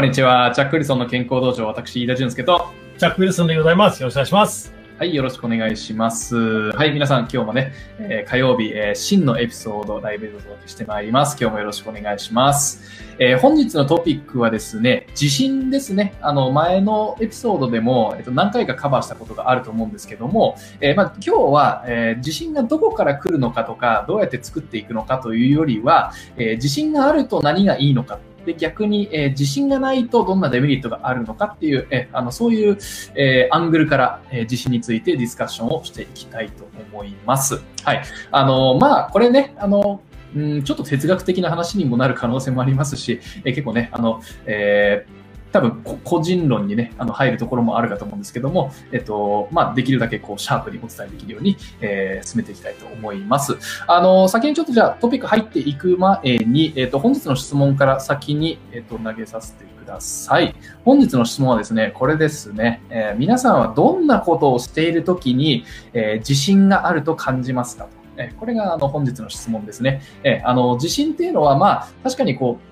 こんにちは。チャック・ウィルソンの健康道場、私、飯田淳介と、チャック・ウィルソンでございます。よろしくお願いします。はい、よろしくお願いします。はい、皆さん、今日もね、えー火曜日、えー真のエピソード、ライブでお届けしてまいります。今日もよろしくお願いします。えー本日のトピックはですね、地震ですね。あの、前のエピソードでも、えっと、何回かカバーしたことがあると思うんですけども、えーまあ、今日は、えー地震がどこから来るのかとか、どうやって作っていくのかというよりは、えー地震があると何がいいのかで逆に、えー自信がないとどんなデメリットがあるのかっていう、えーあのそういう、えーアングルから、えー自信についてディスカッションをしていきたいと思います。はい。あの、まあ、これね、あの、うんちょっと哲学的な話にもなる可能性もありますし、えー結構ね、あの、えー多分こ個人論にね、あの入るところもあるかと思うんですけども、えっと、まあ、できるだけこう、シャープにお伝えできるように、えー進めていきたいと思います。あの、先にちょっとじゃあトピック入っていく前に、えっと、本日の質問から先に、えっと、投げさせてください。本日の質問はですね、これですね。えー皆さんはどんなことをしているときに、えー自信があると感じますかと。えーこれがあの本日の質問ですね。えーあの自信っていうのは、まあ、確かにこう、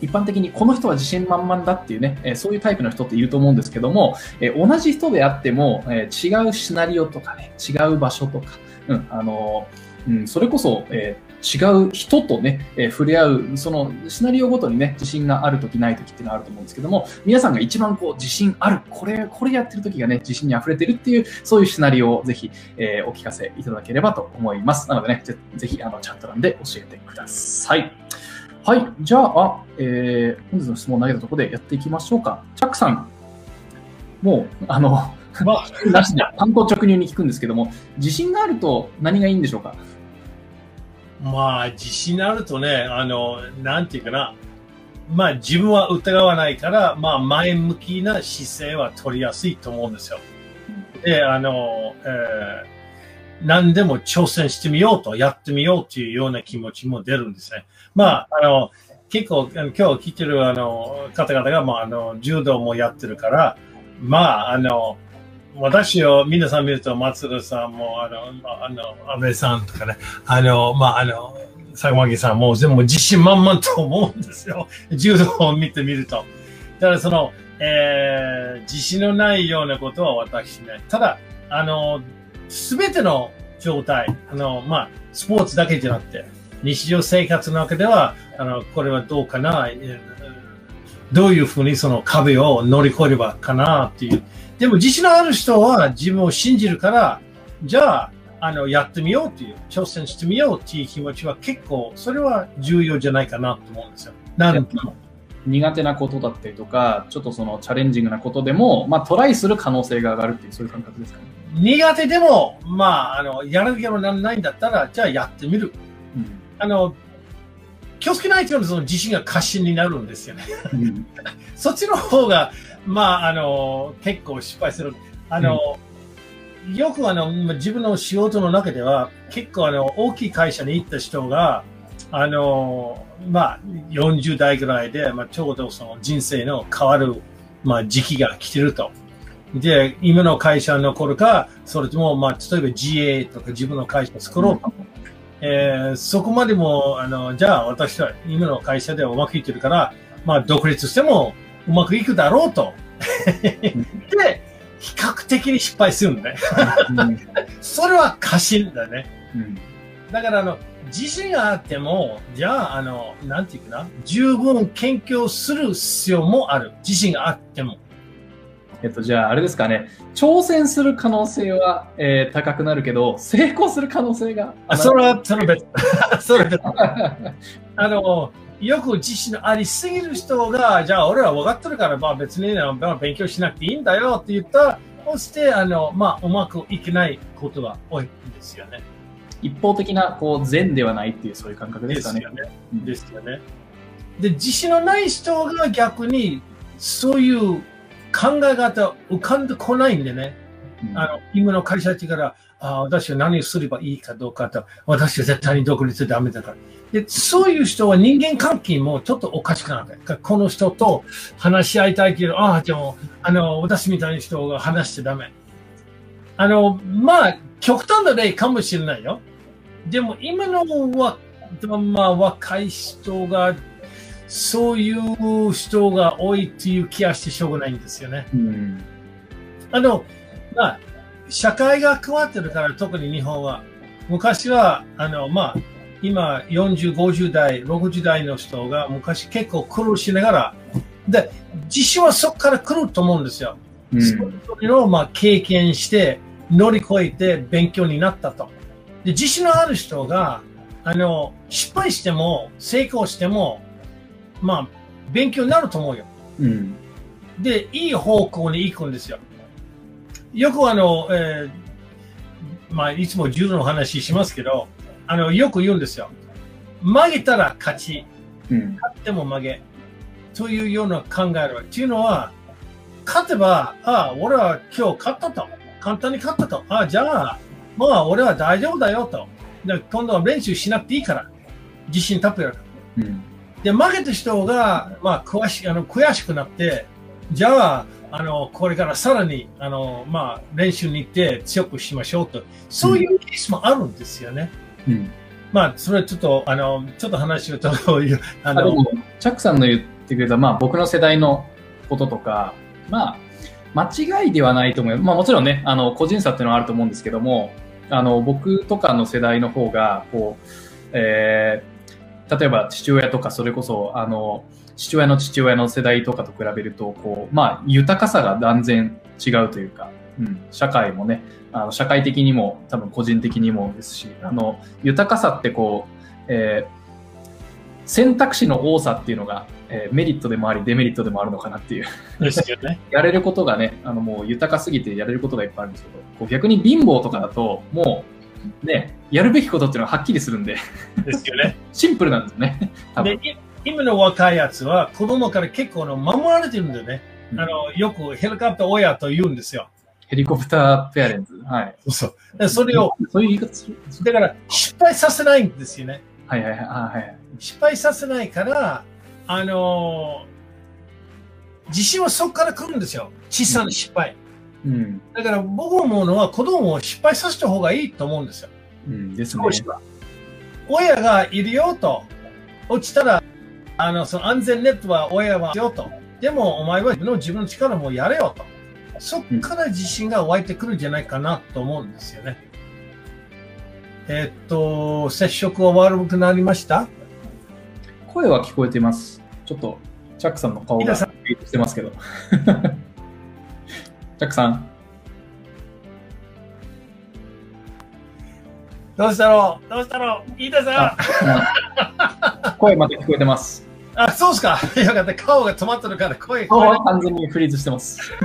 一般的にこの人は自信満々だっていうね、えそういうタイプの人っていると思うんですけども、え同じ人であっても、え違うシナリオとかね、違う場所とか、うん、あのうん、それこそ、えー違う人とね、えー触れ合う、そのシナリオごとにね、自信があるときないときっていうのはあると思うんですけども、皆さんが一番こう自信ある、これ、これやってるときがね、自信に溢れてるっていう、そういうシナリオをぜひ、えーお聞かせいただければと思います。なのでね、ぜぜひあのチャット欄で教えてください。はい。じゃあ、えー本日の質問を投げたところでやっていきましょうか。チャックさん、もう、あの、まあ、なしで、単刀直入に聞くんですけども、自信があると何がいいんでしょうか？まあ、自信あるとね、あの、なんていうかな。まあ、自分は疑わないから、まあ、前向きな姿勢は取りやすいと思うんですよ。で、あの、えー何でも挑戦してみようと、やってみようというような気持ちも出るんですね。まあ、あの、結構、今日聞いてるあの方々が、まあ、あの、柔道もやってるから、まあ、あの、私を皆さん見ると、松田さんも、あの、まああの、安倍さんとかね、あの、まあ、あの、坂巻さんも全部自信満々と思うんですよ。柔道を見てみると。だからその、えー、自信のないようなことは私ね。ただ、あの、すべての状態、あの、まあ、スポーツだけじゃなくて、日常生活の中では、あの、これはどうかな、えーどういうふうにその壁を乗り越えればかなっていう。でも自信のある人は自分を信じるから、じゃあ、あの、やってみようっていう、挑戦してみようっていう気持ちは結構、それは重要じゃないかなと思うんですよ。な苦手なことだったりとか、ちょっとそのチャレンジングなことでも、まあトライする可能性が上がるっていう、そういう感覚ですかね。苦手でも、まあ、あの、やらなきゃならないんだったら、じゃあやってみる。うんあの、気をつけないとその自信が過信になるんですよね。うん そっちの方が、まあ、あの、結構失敗する。あの、よくあの、まあ自分の仕事の中では、結構あの、大きい会社に行った人が、あの、まあ、40代ぐらいで、まあ、ちょうどその人生の変わる、まあ、時期が来てると。で、今の会社に残るか、それとも、まあ、例えば自営とか自分の会社を作ろうと。えーそこまでも、あの、じゃあ私は今の会社ではうまくいってるから、まあ、独立してもうまくいくだろうと。で、比較的に失敗するんだね。うん それは過信だね。うんだから、あの、自信があっても、じゃあ、あの、なんていうかな、十分研究する必要もある。自信があっても。えっと、じゃあ、あれですかね。挑戦する可能性は、えー高くなるけど、成功する可能性が。あ、それは、それは別。それは別。あの、よく自信のありすぎる人が、じゃあ俺は分かってるから、まあ別に、まあ、勉強しなくていいんだよって言ったら、そして、あの、まあ、うまくいけないことが多いんですよね。一方的な、こう、善ではないっていう、そういう感覚でかねですすよ。ね。うんですよね。で、自信のない人が逆に、そういう考え方浮かんでこないんでね。うんあの、今の会社ってから、あ私は何をすればいいかどうかと、私は絶対に独立ダメだから。で、そういう人は人間関係もちょっとおかしくなる。この人と話し合いたいけど、ああ、でも、あの、私みたいな人が話してダメ。あの、まあ、極端な例かもしれないよ。でも、今のは、まあ、若い人が、そういう人が多いっていう気がしてしょうがないんですよね。うん。あの、まあ、社会が変わってるから、特に日本は。昔は、あの、まあ、今、40、50代、60代の人が昔結構苦労しながら、で、自信はそこから来ると思うんですよ。うんそういうのをまあ経験して、乗り越えて勉強になったと。で、自信のある人が、あの、失敗しても、成功しても、まあ、勉強になると思うよ。うん。で、いい方向に行くんですよ。よくあの、えーまあ、いつも柔道の話しますけど、あの、よく言うんですよ。曲げたら勝ち、うん。勝っても曲げ。というような考える。っていうのは、勝てば、ああ、俺は今日勝ったと。簡単に勝ったと。ああ、じゃあ、まあ、俺は大丈夫だよと。で今度は練習しなくていいから。自信たっぷりある。うん。で、負けた人が、まあ、悔しあの悔しくなって、じゃあ、あの、これからさらに、あの、まあ、練習に行って強くしましょうと。そういうケースもあるんですよね。うん。まあ、それちょっと、あの、ちょっと話をと、あの、も、チャックさんの言ってくれた、まあ僕の世代のこととか、まあ、間違いではないと思うよ。まあもちろんね、あの、個人差っていうのはあると思うんですけども、あの、僕とかの世代の方が、こう、えー、例えば父親とか、それこそ、あの、父親の父親の世代とかと比べると、こう、まあ、豊かさが断然違うというか、うん、社会もね、あの社会的にも、多分個人的にもですし、あの、豊かさってこう、えー選択肢の多さっていうのが、えーメリットでもあり、デメリットでもあるのかなっていう。ですよね。やれることがね、あのもう豊かすぎてやれることがいっぱいあるんですけど、こう逆に貧乏とかだと、もう、ね、やるべきことっていうのははっきりするんで、ですよね。シンプルなんですよね。多分。で、い今の若いやつは子供から結構の守られてるんだよね。うんあの、よくヘリコプター親と言うんですよ。ヘリコプターペアレンツ。はい。そう。でそれを、そういう言い方する。だから失敗させないんですよね。はいはいはい。あはい。失敗させないから、あの自信はそこから来るんですよ。小さな失敗。うん。だから僕思うのは子供を失敗させた方がいいと思うんですよ。うんですね。少しは。親がいるよと。落ちたら、あの、その安全ネットは親はよと。でもお前は自分の自分の力もやれよと。そっから自信が湧いてくるんじゃないかなと思うんですよね。えっと、接触は悪くなりました？声は聞こえてます。ちょっと、チャックさんの顔がしてますけど。チャックさん。どうしたろうどうしたろう飯田さん声まで聞こえてます。あ、そうっすか。よかった。顔が止まってるから声聞顔は完全にフリーズしてます。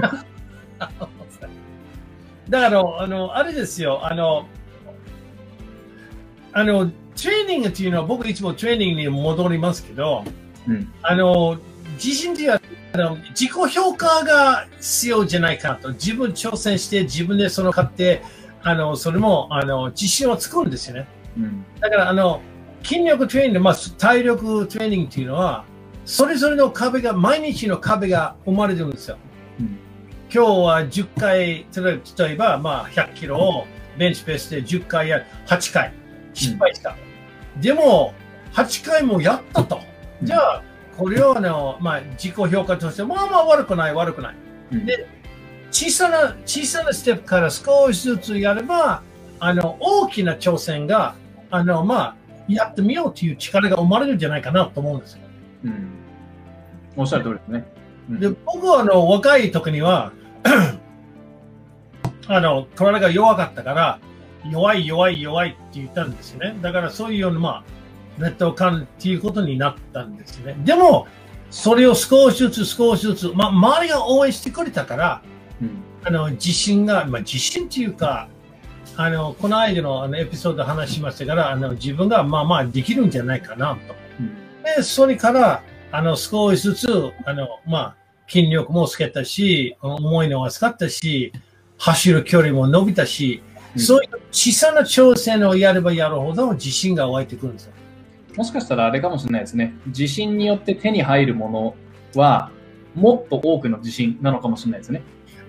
だから、あの、あれですよ。あの、あの、トレーニングっていうのは僕いつもトレーニングに戻りますけど、うん。あの、自信っていうのは、あの自己評価が必要じゃないかなと。自分挑戦して自分でその買って、あの、それも、あの、自信を作るんですよね。うん。だから、あの、筋力トレーニング、まあ、体力トレーニングっていうのは、それぞれの壁が、毎日の壁が生まれてるんですよ。うん。今日は10回、例えばまあ、100キロをベンチプレスで10回や8回失敗した。でも、8回もやったと。じゃあ、これをあの、まあ、自己評価として、まあまあ悪くない、悪くない。うんで小さな、小さなステップから少しずつやれば、あの、大きな挑戦が、あの、まあ、やってみようという力が生まれるんじゃないかなと思うんですよ。うん。おっしゃる通りですね。うんで、僕はあの、若い時には、あの、体が弱かったから、弱い弱い弱いって言ったんですよね。だからそういうような、まあ、劣等感っていうことになったんですよね。でも、それを少しずつ少しずつ、まあ、周りが応援してくれたから、うん。あの、自信が、まあ、自信っていうか、あの、この間のあのエピソードで話しましたから、あの、自分がまあまあできるんじゃないかなと。うん。で、それから、あの、少しずつ、あの、まあ、筋力もつけたし、重いのは使ったし、走る距離も伸びたし、うんそういう小さな挑戦をやればやるほど自信が湧いてくるんですよ。もしかしたらあれかもしれないですね。自信によって手に入るものは、もっと多くの自信なのかもしれないですね。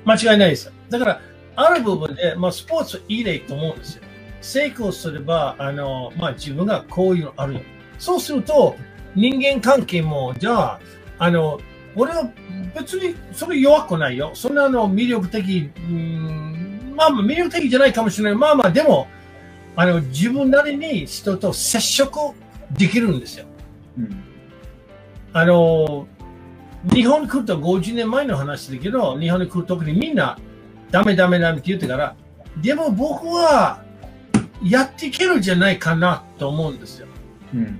間違いないですよ。だから、ある部分で、まあ、スポーツいい例と思うんですよ。成功すれば、あの、まあ、自分がこういうのあるよ。そうすると、人間関係も、じゃあ、あの、俺は別にそれ弱くないよ。そんなの魅力的、うんまあまあ魅力的じゃないかもしれない。まあまあ、でも、あの、自分なりに人と接触できるんですよ。うん。あの、日本に来ると50年前の話だけど、日本に来るときにみんなダメダメダメって言ってから、でも僕はやっていけるんじゃないかなと思うんですよ。うん。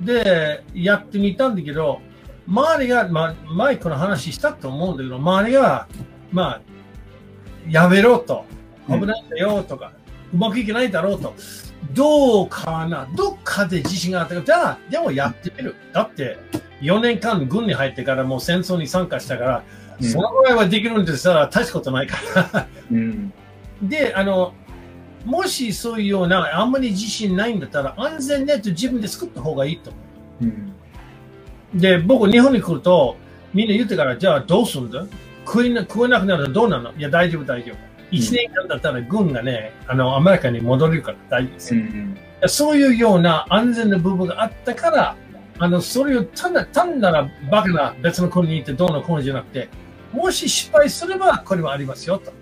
で、やってみたんだけど、周りが、まあ、前この話したと思うんだけど、周りが、まあ、やめろと、危ないんだよとか、うまくいけないだろうと、どうかな、どっかで自信があったから、じゃあ、でもやってみる。だって、4年間軍に入ってからもう戦争に参加したから、うんそのぐらいはできるんですから、大したことないから。うん。で、あの、もしそういうような、あんまり自信ないんだったら、安全ネット自分で作った方がいいと思う。うん。で、僕、日本に来ると、みんな言ってから、じゃあどうすんだ？食えな食えなくなるとどうなの？いや、大丈夫、大丈夫。1年間だったら軍がね、あの、アメリカに戻れるから大丈夫ですよ。うん。そういうような安全な部分があったから、あの、それを単な単ならバカな別の国に行ってどうのこうのじゃなくて、もし失敗すればこれはありますよと。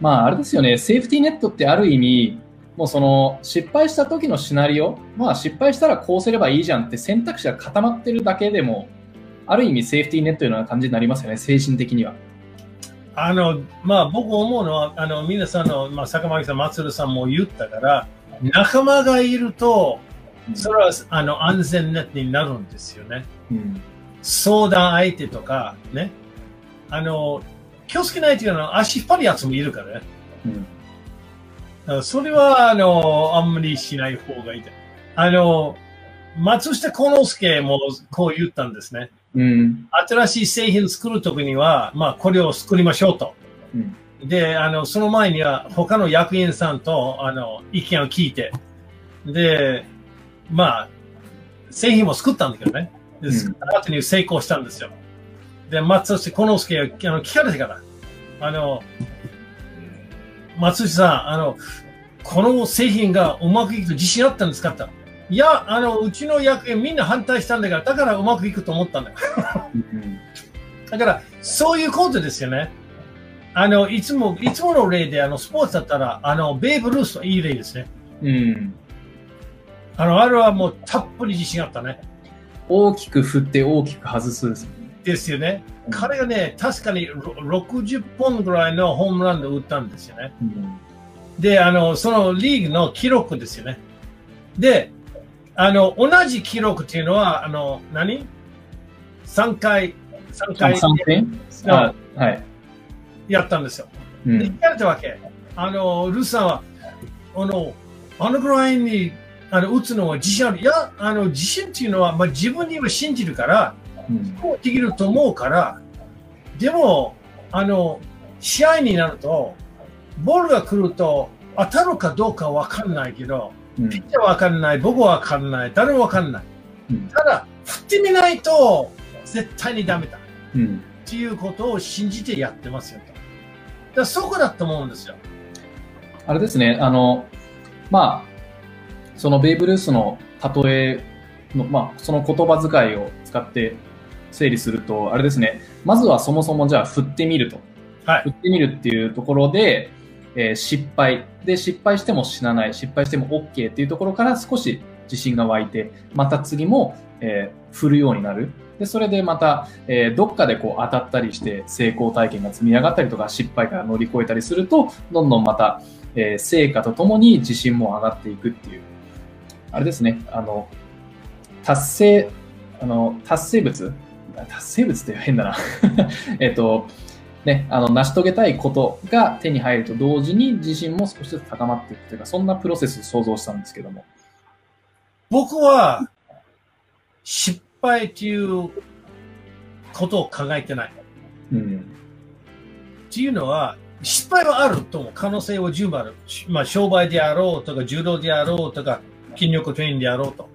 まあ、あれですよね、セーフティーネットってある意味、もうその失敗した時のシナリオ、まあ失敗したらこうすればいいじゃんって選択肢が固まってるだけでも、ある意味セーフティーネットのような感じになりますよね、精神的には。あの、まあ僕思うのは、あの、皆さんの、まあ坂巻さん、松浦さんも言ったから、仲間がいると、それはあの安全ネットになるんですよね。うん。相談相手とか、ね。あの、気をつけないというのは足引っ張るやつもいるからね。うん。だからそれは、あの、あんまりしない方がいい。あの、松下幸之助もこう言ったんですね。うん。新しい製品作るときには、まあ、これを作りましょうと。うん。で、あの、その前には他の役員さんと、あの、意見を聞いて、で、まあ、製品も作ったんだけどね。で、うん作った後に成功したんですよ。で、松下幸之助があの聞かれてから、あの、松下さん、あの、この製品がうまくいくと自信あったんですかっていや、あの、うちの役員みんな反対したんだから、だからうまくいくと思ったんだよ。うん。だから、そういうことですよね。あの、いつも、いつもの例で、あの、スポーツだったら、あの、ベーブ・ルースはいい例ですね。うん。あの、あれはもうたっぷり自信あったね。大きく振って大きく外すですね。ですよね。うん彼がね、確かにろ60本ぐらいのホームランで打ったんですよね。うん。で、あの、そのリーグの記録ですよね。で、あの、同じ記録っていうのは、あの、何 ?3 回、3回3点あはい。やったんですよ。で、うん。聞かれたわけ。あの、ルースさんは、あの、あのぐらいにあの打つのは自信ある。いや、あの、自信っていうのは、まあ、自分には信じるから、できると思うから、でも、あの、試合になると、ボールが来ると当たるかどうかわかんないけど、うんピッチャーわかんない、僕はわかんない、誰もわかんない。うんただ、振ってみないと絶対にダメだ。うん。っていうことを信じてやってますよと。だそこだと思うんですよ。あれですね、あの、まあ、そのベイブルースの例えの、まあ、その言葉遣いを使って整理すると、あれですね、まずはそもそもじゃあ振ってみると。はい振ってみるっていうところで、えー失敗。で、失敗しても死なない、失敗しても OK っていうところから少し自信が湧いて、また次も、えー振るようになる。で、それでまた、えーどっかでこう当たったりして成功体験が積み上がったりとか、失敗から乗り越えたりすると、どんどんまた、えー成果とともに自信も上がっていくっていう。あれですね、あの、達成、あの、達成物？達成物って変だな。えっと、ね、あの、成し遂げたいことが手に入ると同時に自信も少しずつ高まっていくというか、そんなプロセスを想像したんですけども。僕は失敗ということを考えてない。うん。っていうのは、失敗はあると思う。可能性は十分ある。しまあ、商売であろうとか、柔道であろうとか、筋力トレーニングであろうと。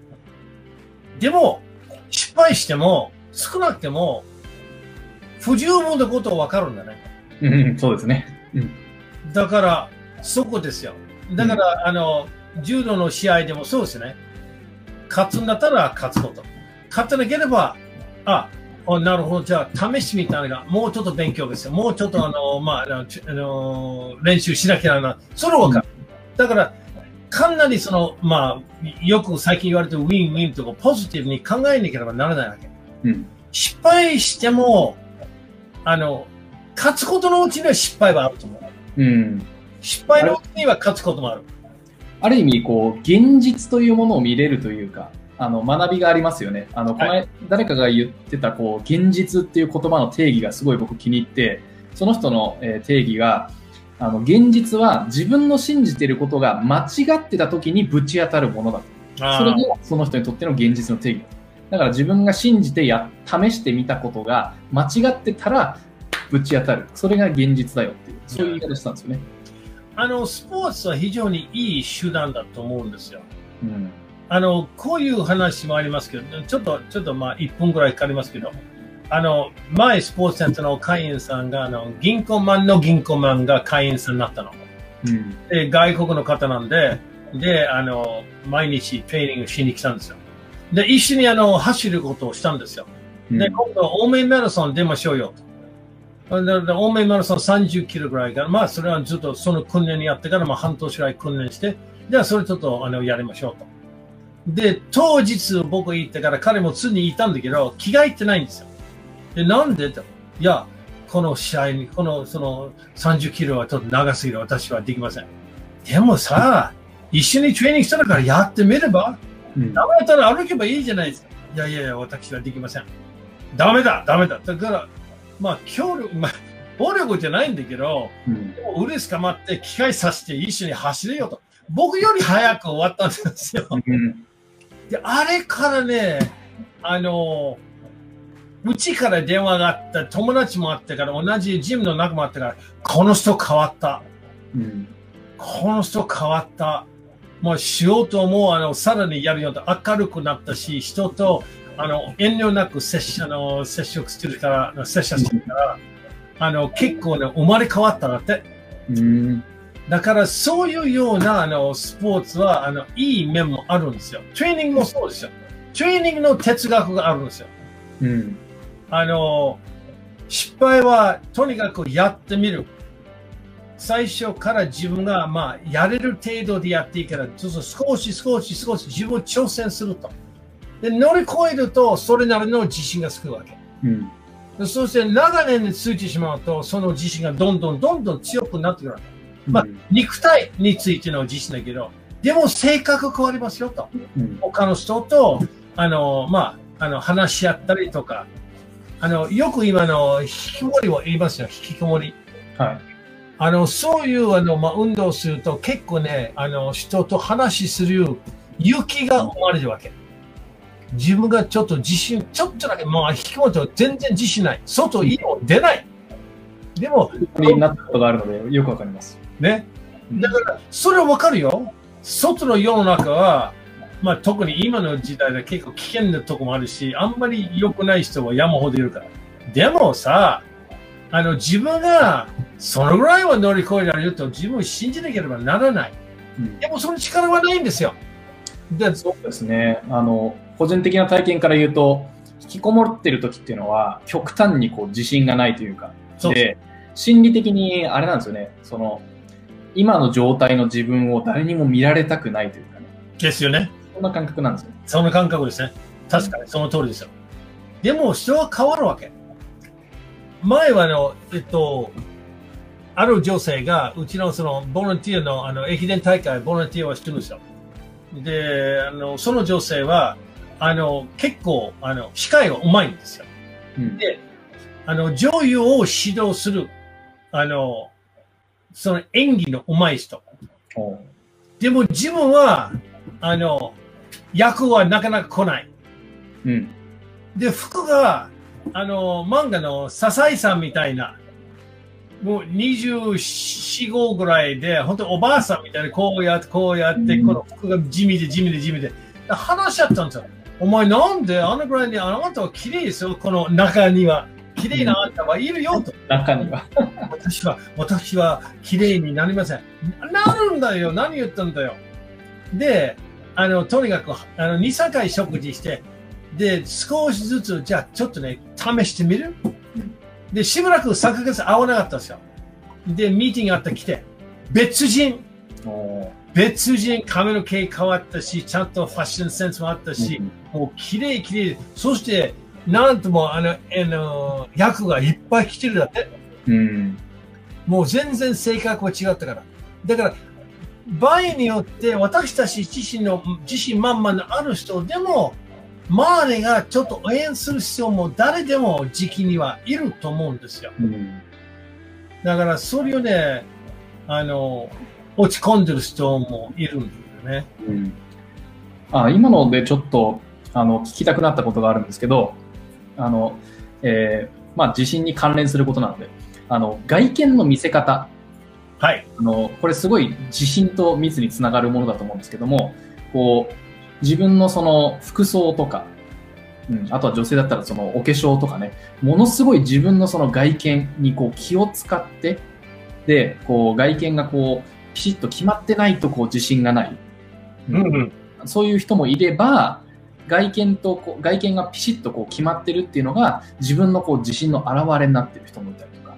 でも、失敗しても、少なくても、不十分なことはわかるんだね。うん、そうですね。だから、そこですよ。だから、あの、柔道の試合でもそうですね。勝つんだったら勝つこと。勝ってなければ、あ、あなるほど、じゃあ試してみたいな、もうちょっと勉強ですよ。もうちょっとあの、まあ、あのちあの練習しなきゃならない。それは分かる。だから、かなりその、まあ、よく最近言われてるウィンウィンとかポジティブに考えなければならないわけ。うん。失敗しても、あの、勝つことのうちには失敗はあると思う。うん。失敗のうちには勝つこともある。ある意味、こう、現実というものを見れるというか、あの、学びがありますよね。あの、この、は誰かが言ってた、こう、現実っていう言葉の定義がすごい僕気に入って、その人の、えー定義が、あの、現実は自分の信じていることが間違ってた時にぶち当たるものだと。それがその人にとっての現実の定義だ。だから自分が信じてや、試してみたことが間違ってたらぶち当たる。それが現実だよっていう、そういう言い方したんですよね。あの、スポーツは非常にいい手段だと思うんですよ。うん。あの、こういう話もありますけど、ちょっと、ちょっとまあ、1分ぐらいかかりますけど、あの、前、スポーツセンターの会員さんが、あの、銀行マンの銀行マンが会員さんになったの。うん。で、外国の方なんで、で、あの、毎日トレーニングしに来たんですよ。で、一緒にあの、走ることをしたんですよ。で、うん今度、欧米マラソン出ましょうよと。でで欧米マラソン30キロぐらいから、まあ、それはずっとその訓練やってから、まあ、半年ぐらい訓練して、じゃあ、それちょっと、あの、やりましょうと。で、当日僕行ってから彼も常にいたんだけど、着替えてないんですよ。で、なんで？と。いや、この試合に、この、その、30キロはちょっと長すぎる。私はできません。でもさ、一緒にトレーニングしたからやってみれば、うんダメだったら歩けばいいじゃないですか。いやいやいや、私はできません。ダメだ、ダメだ。だから、まあ、協力、まあ、暴力じゃないんだけど、うんでも腕捕まって機械させて一緒に走れよと。僕より早く終わったんですよ。うんで、あれからね、あの、うちから電話があった、友達もあってから、同じジムの仲もあってから、この人変わった。うんこの人変わった。もう仕事もあのさらにやるように明るくなったし、人とあの遠慮なく接しあの接触してるから、接触してるから、あの結構ね、生まれ変わったなって。うんだからそういうようなあのスポーツはあのいい面もあるんですよ。トレーニングもそうですよ。トレーニングの哲学があるんですよ。うんあの、失敗はとにかくやってみる。最初から自分が、まあ、やれる程度でやっていいから、ちょっと少し少し少し自分を挑戦すると。で、乗り越えると、それなりの自信がつくわけ。うんでそして長年についてしまうと、その自信がどんどんどんどん強くなってくるわけ。まあ肉体についての自信だけど、でも性格変わりますよと。うん他の人と、あの、まあ、あの、話し合ったりとか、あの、よく今の、引きこもりを言いますよ、引きこもり。はいあの、そういう、あの、まあ、運動をすると結構ね、あの、人と話する勇気が生まれるわけ。自分がちょっと自信、ちょっとだけ、まあ、引きこもると全然自信ない。外にも出ない。でも、になったことがあるのでよくわかります。ね。うんだから、それはわかるよ。外の世の中は、まあ特に今の時代で結構危険なとこもあるし、あんまり良くない人は山ほどいるから。でもさ、あの自分がそのぐらいは乗り越えられると自分を信じなければならない。うんでもその力はないんですよ。で、そうですね。あの、個人的な体験から言うと、引きこもってる時っていうのは、極端にこう自信がないというか、で、心理的にあれなんですよね。その、今の状態の自分を誰にも見られたくないというかね。ですよね。そんな感覚なんですよ。その感覚ですね。確かにその通りですよ。でも人は変わるわけ。前はあの、えっと、ある女性が、うちのそのボランティアのあの駅伝大会、ボランティアをしてるんですよ。で、あの、その女性は、あの、結構、あの、司会がうまいんですよ。うんで、あの、女優を指導する、あの、その演技のうまい人。でも自分は、あの、役はなかなか来ない。うん。で、服が、あの、漫画の笹井さんみたいな、もう24、5ぐらいで、本当おばあさんみたいにこうやって、こうやって、うんこの服が地味で地味で地味で。で話しちゃったんですよ。お前なんであのぐらいにあなたは綺麗ですよ、この中には。綺麗なあんたはいるよと。中には。私は、私は綺麗になりません。なるんだよ。何言ったんだよ。で、あの、とにかく、あの、2、3回食事して、で、少しずつ、じゃあ、ちょっとね、試してみる？で、しばらく3ヶ月会わなかったんですよ。で、ミーティングあって来て、別人、お別人、髪の毛変わったし、ちゃんとファッションセンスもあったし、もう綺麗綺麗。そして、なんとも、あの、あの、役がいっぱい来てるだって。うん。もう全然性格は違ったから。だから、場合によって私たち自身の自信満々のある人でも、周りがちょっと応援する必要も誰でも時期にはいると思うんですよ。うん。だからそれをね、あの、落ち込んでる人もいるんだよね。うん。あ、今のでちょっと、あの、聞きたくなったことがあるんですけど、あの、えーまあ、地震に関連することなので、あの、外見の見せ方、はい。あの、これすごい自信と密につながるものだと思うんですけども、こう、自分のその服装とか、うん、あとは女性だったらそのお化粧とかね、ものすごい自分のその外見にこう気を使って、で、こう外見がこう、ピシッと決まってないとこう自信がない。うん。そういう人もいれば、外見とこう、外見がピシッとこう決まってるっていうのが自分のこう自信の表れになってる人もいたりとか。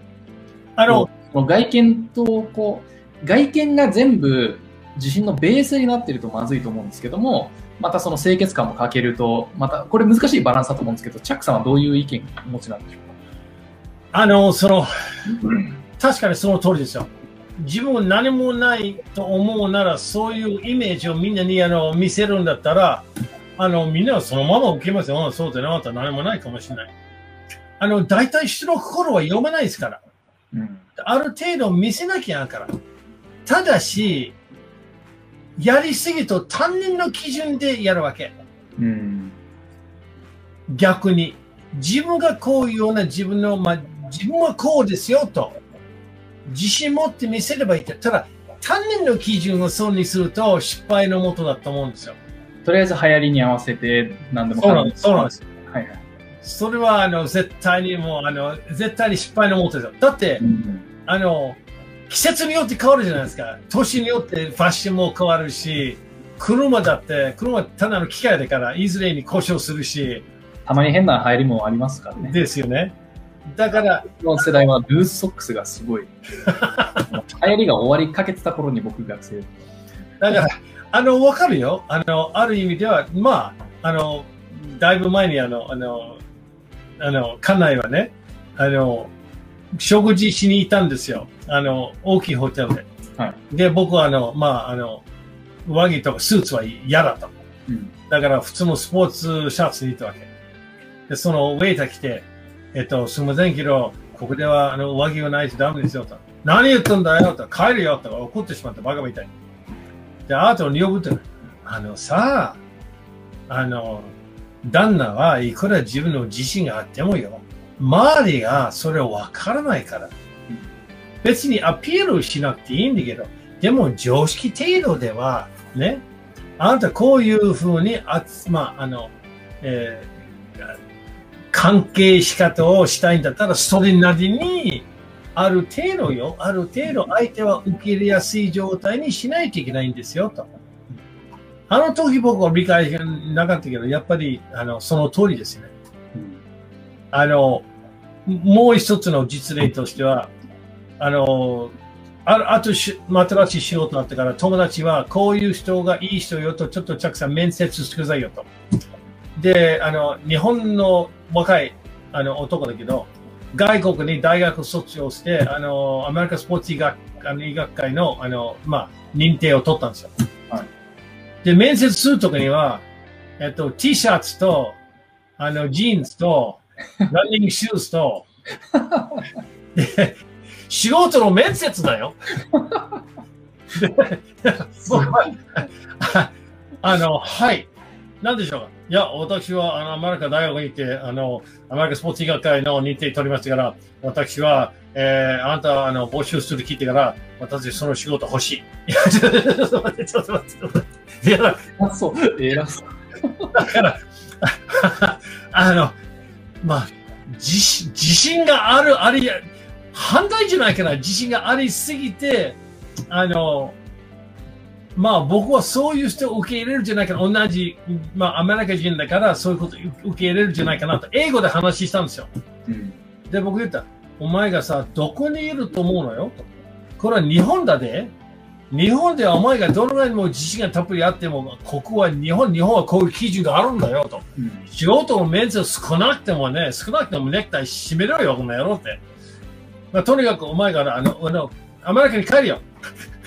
あの、この外見とこう外見が全部自信のベースになってるとまずいと思うんですけどもまたその清潔感も欠けるとまたこれ難しいバランスだと思うんですけどチャックさんはどういう意見をお持ちなんでしょうか？あの、その、確かにその通りですよ。自分は何もないと思うなら、そういうイメージをみんなにあの見せるんだったら、あの、みんなはそのまま受けますよ。そうでなかったら何もないかもしれない。あの、大体人の心は読めないですから。うんある程度見せなきゃいけないから。ただし、やりすぎると他人の基準でやるわけ。うん逆に。自分がこういうような自分の、まあ、自分はこうですよと。自信持って見せればいいって。ただ、他人の基準をそうにすると失敗のもとだと思うんですよ。とりあえず流行りに合わせて何でもそうなんです。そうなんです。それは、あの、絶対にもう、あの、絶対に失敗のもとですよ。だってう、んあの、季節によって変わるじゃないですか。年によってファッションも変わるし、車だって、車はただの機械だから、いずれに故障するし、たまに変な流行りもありますからねですよね。だから、この世代はルースソックスがすごい 流行りが終わりかけてた頃に僕学生だから、あの、わかるよ。あの、ある意味では、まあ、あの、だいぶ前にあの、あの、あの、館内はね、あの、食事しに行ったんですよ。あの、大きいホテルで。はで、僕はあの、まあ、あの、上着とかスーツは嫌だと。うんだから普通のスポーツシャツに行ったわけ。で、そのウェイター来て、えっと、すみませんけど、ここではあの上着がないとダメですよと。何言ってんだよと。帰るよと。怒ってしまったバカみたいに。で、あと呼ぶって、あのさあ、あの、旦那はいくら自分の自信があってもよ、周りがそれをわからないから。別にアピールしなくていいんだけど、でも常識程度では、ね、あなたこういうふうにあ、まあ、の、えー関係仕方をしたいんだったら、それなりに、ある程度よ、ある程度相手は受け入れやすい状態にしないといけないんですよ、と。あの時僕は理解がなかったけど、やっぱり、あの、その通りですね。あの、もう一つの実例としては、あの、ああとし、新しい仕事あったから、友達はこういう人がいい人よと、ちょっとチャックさん面接してくださいよと。で、あの、日本の若いあの男だけど、外国に大学卒業して、あの、アメリカスポーツ医学医学会の、あの、まあ、認定を取ったんですよ。はいで、面接するときには、えっと、T シャツと、あの、ジーンズと、ランニングシューズと、で、仕事の面接だよ。で僕はああの、はい。なんでしょうか。いや、私はあのアメリカ大学に行って、あの、アメリカスポーツ医学会の認定取りましたから、私は、えー、あなたはあの募集する聞いてから、私その仕事欲しい。いや、ちょっと待って、ちょっと待って、ちょっと待って。いや、あそう偉そうだから、あの、まあ、自信自信がある、あり、反対じゃないかな、自信がありすぎて、あの、まあ僕はそういう人を受け入れるんじゃないかな。同じ、まあアメリカ人だからそういうこと受け入れるんじゃないかなと。英語で話したんですよ。うん。で、僕言った。お前がさ、どこにいると思うのよ？と。これは日本だで。日本ではお前がどのぐらいも自信がたっぷりあっても、ここは日本、日本はこういう基準があるんだよと。うん。仕事のメンツ少なくてもね、少なくてもネクタイ締めろよ、この野郎って。まあ、とにかくお前があの、あの、アメリカに帰るよ。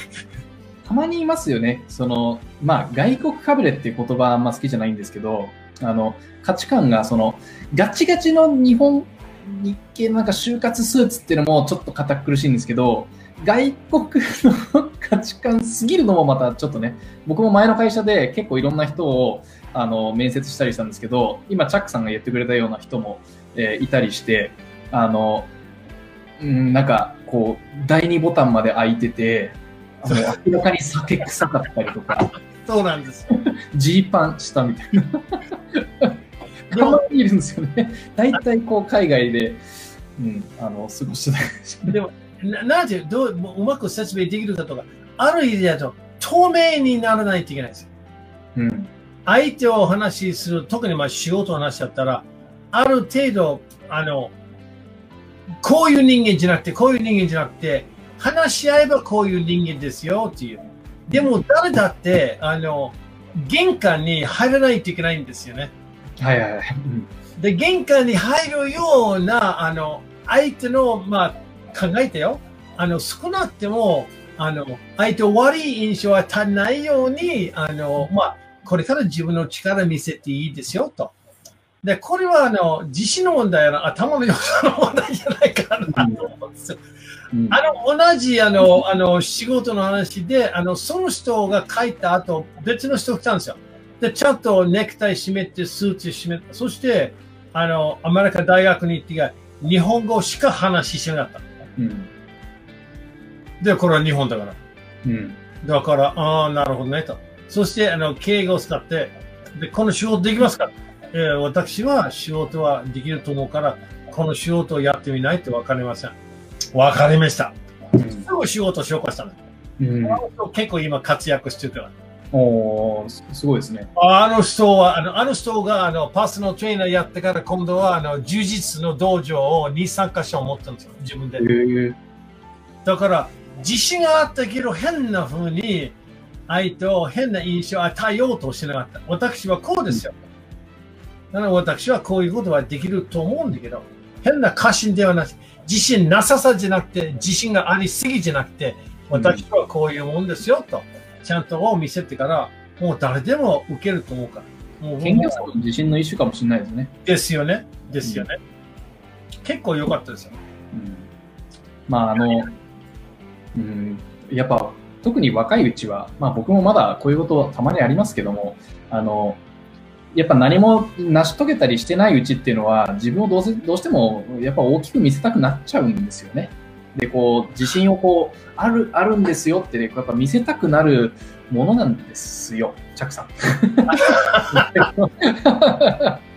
たまにいますよね。その、まあ、外国かぶれっていう言葉あんま好きじゃないんですけど、あの、価値観が、その、ガチガチの日本、日系のなんか就活スーツっていうのもちょっと堅苦しいんですけど、外国の価値観すぎるのもまたちょっとね、僕も前の会社で結構いろんな人をあの面接したりしたんですけど、今チャックさんが言ってくれたような人も、えーいたりして、あの、うん、なんかこう、第二ボタンまで開いてて、あの明らかに酒臭かったりとか、そうなんです。ジーパンしたみたいな。たまにいるんですよね。大体こう海外で、うん、あの、過ごしてたでも、ななんてどうもううまく説明できるかとか、ある意味だと透明にならないといけないんですよ。うん。相手をお話しする、特にまあ仕事の話だったら、ある程度、あの、こういう人間じゃなくて、こういう人間じゃなくて、話し合えばこういう人間ですよっていう。でも誰だって、あの、玄関に入らないといけないんですよね。はいはいはい。うんで、玄関に入るような、あの、相手の、まあ、考えてよ。あの、少なくても、あの、相手を悪い印象を与えないように、あの、まあ、これから自分の力見せていいですよ、と。で、これは、あの、自信の問題やな、頭の良さの問題じゃないかなと思うんですよ。うんあの、同じ、あの、あの、仕事の話で、あの、その人が書いた後、別の人が来たんですよ。で、ちゃんとネクタイ締めて、スーツ締めて、そして、あの、アメリカ大学に行ってが、日本語しか話しなかった。うん。で、これは日本だから。うん。だから、ああ、なるほどね、と。そして、あの、敬語を使って、で、この仕事できますか？えー私は仕事はできると思うから、この仕事をやってみないとわかりません。わかりました。すぐ仕事を紹介したの。うん。結構今活躍してるから。おーすすごいですね。あの人は、あのあの人があのパーソナルトレーナーやってから今度はあの柔術の道場を2、3箇所持ったんですよ、自分で。だから、自信があったけど変な風に相手を変な印象を与えようとしなかった。私はこうですよ。だから私はこういうことはできると思うんだけど、変な過信ではなくて、自信なささじゃなくて、自信がありすぎじゃなくて、私はこういうもんですよと、ちゃんとを見せてから、もう誰でも受けると思うから。もう謙虚さの自信の一種かもしれないですね。ですよね。ですよね。結構良かったですよ。うん。まあ、あの、うん、やっぱ、特に若いうちは、まあ僕もまだこういうことたまにありますけども、あの、やっぱ何も成し遂げたりしてないうちっていうのは、自分をどうせどうしてもやっぱ大きく見せたくなっちゃうんですよね。で、こう、自信をこう、ある、あるんですよってね、やっぱ見せたくなるものなんですよ、チャクさん。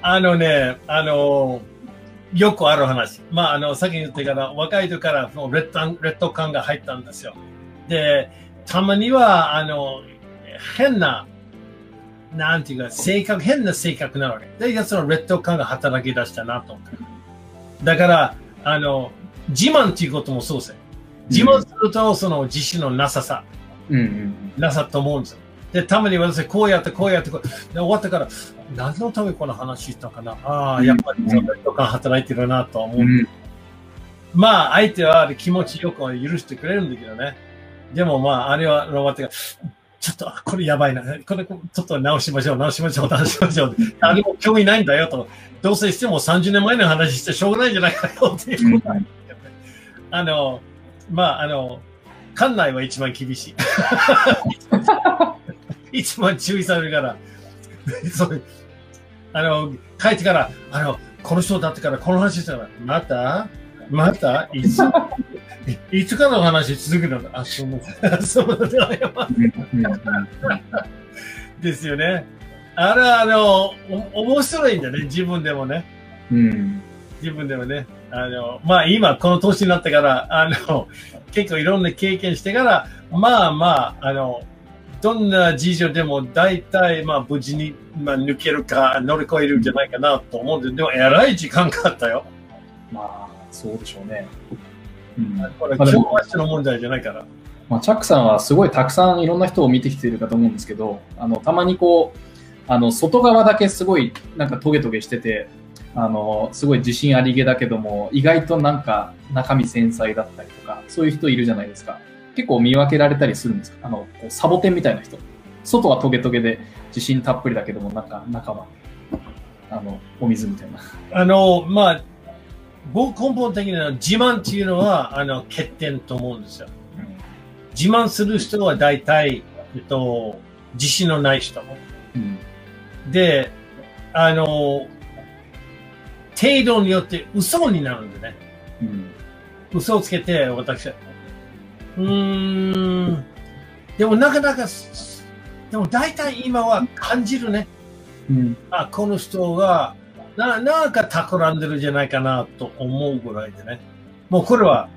あのね、あの、よくある話。まあ、あの、先に言ってから、若い時からもう劣等劣等感が入ったんですよ。で、たまには、あの、変な、なんていうか、性格、変な性格なわけ。で、その劣等感が働き出したなと思って。だから、あの、自慢っていうこともそうですよ。自慢すると、その自信のなささ。うんうんなさと思うんですよ。で、たまに私、こうやって、こうやって、こうで終わってから、何のためにこの話したかなああ、やっぱり、そのとか働いてるなとは思う。うん。うんまあ、相手は気持ちよく許してくれるんだけどね。でもまあ、あれは、終わってから、ちょっと、あこれやばいな。これ、ちょっと直しましょう、直しましょう、直しましょう。誰も興味ないんだよと。どうせしても30年前の話してしょうがないんじゃないかよっていうことはあの、まあ、あの、館内は一番厳しい。一番注意されるから。そうあの、帰ってから、あの、この人だってからこの話したら、また？また？いつ？いいつからの話続くの？あ、そうなんだ。そうだですよね。あれは、あの、お面白いんだね、自分でもね。うん自分でもね。あの、まあ今この年になってから、あの、結構いろんな経験してから、まあまあ、あの、どんな事情でも大体、まあ、無事に、まあ、抜けるか乗り越えるんじゃないかなと思うんで、でも、えらい時間かかったよ。まあ、そうでしょうね。うん。これ、教科書の問題じゃないから。まあ、チャックさんはすごいたくさんいろんな人を見てきているかと思うんですけど、あの、たまにこう、あの、外側だけすごいなんかトゲトゲしてて、あの、すごい自信ありげだけども、意外となんか中身繊細だったりとか、そういう人いるじゃないですか。結構見分けられたりするんですか？あの、こうサボテンみたいな人。外はトゲトゲで自信たっぷりだけども、なんか中は、あの、お水みたいな。あの、まあ、僕根本的な自慢っていうのは、あの、欠点と思うんですよ。自慢する人は大体、えっと、自信のない人。うん。で、あの、程度によって嘘になるんでね。うん。嘘をつけて、私は。うーん。でもなかなか、でも大体今は感じるね。うん。あ、この人が、な、なんか企んでるんじゃないかなと思うぐらいでね。もうこれは、